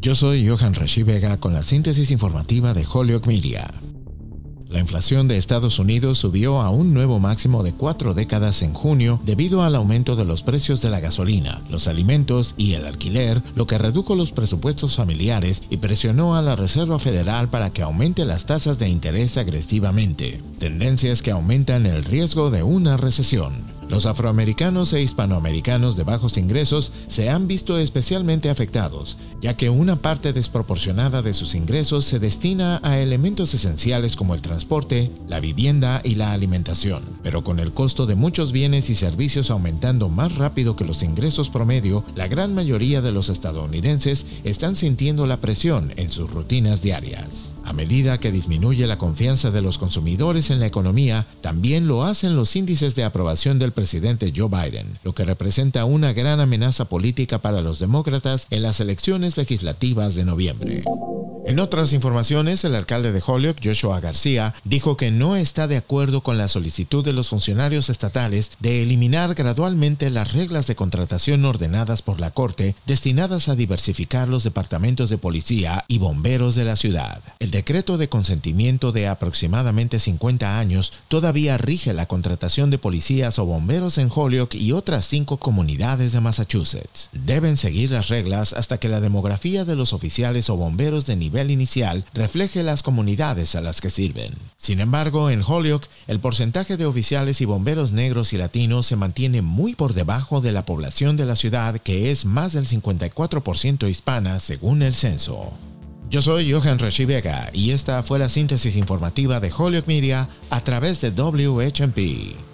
Yo soy Johan Rashi Vega con la síntesis informativa de Holyoke Media. La inflación de Estados Unidos subió a un nuevo máximo de cuatro décadas en junio debido al aumento de los precios de la gasolina, los alimentos y el alquiler, lo que redujo los presupuestos familiares y presionó a la Reserva Federal para que aumente las tasas de interés agresivamente, tendencias que aumentan el riesgo de una recesión. Los afroamericanos e hispanoamericanos de bajos ingresos se han visto especialmente afectados, ya que una parte desproporcionada de sus ingresos se destina a elementos esenciales como el transporte, la vivienda y la alimentación. Pero con el costo de muchos bienes y servicios aumentando más rápido que los ingresos promedio, la gran mayoría de los estadounidenses están sintiendo la presión en sus rutinas diarias. A medida que disminuye la confianza de los consumidores en la economía, también lo hacen los índices de aprobación del presidente Joe Biden, lo que representa una gran amenaza política para los demócratas en las elecciones legislativas de noviembre. En otras informaciones, el alcalde de Holyoke, Joshua García, dijo que no está de acuerdo con la solicitud de los funcionarios estatales de eliminar gradualmente las reglas de contratación ordenadas por la Corte destinadas a diversificar los departamentos de policía y bomberos de la ciudad. Decreto de consentimiento de aproximadamente 50 años todavía rige la contratación de policías o bomberos en Holyoke y otras cinco comunidades de Massachusetts. Deben seguir las reglas hasta que la demografía de los oficiales o bomberos de nivel inicial refleje las comunidades a las que sirven. Sin embargo, en Holyoke, el porcentaje de oficiales y bomberos negros y latinos se mantiene muy por debajo de la población de la ciudad, que es más del 54% hispana según el censo. Yo soy Johan Rashi Vega y esta fue la síntesis informativa de Holyoke Media a través de WHMP.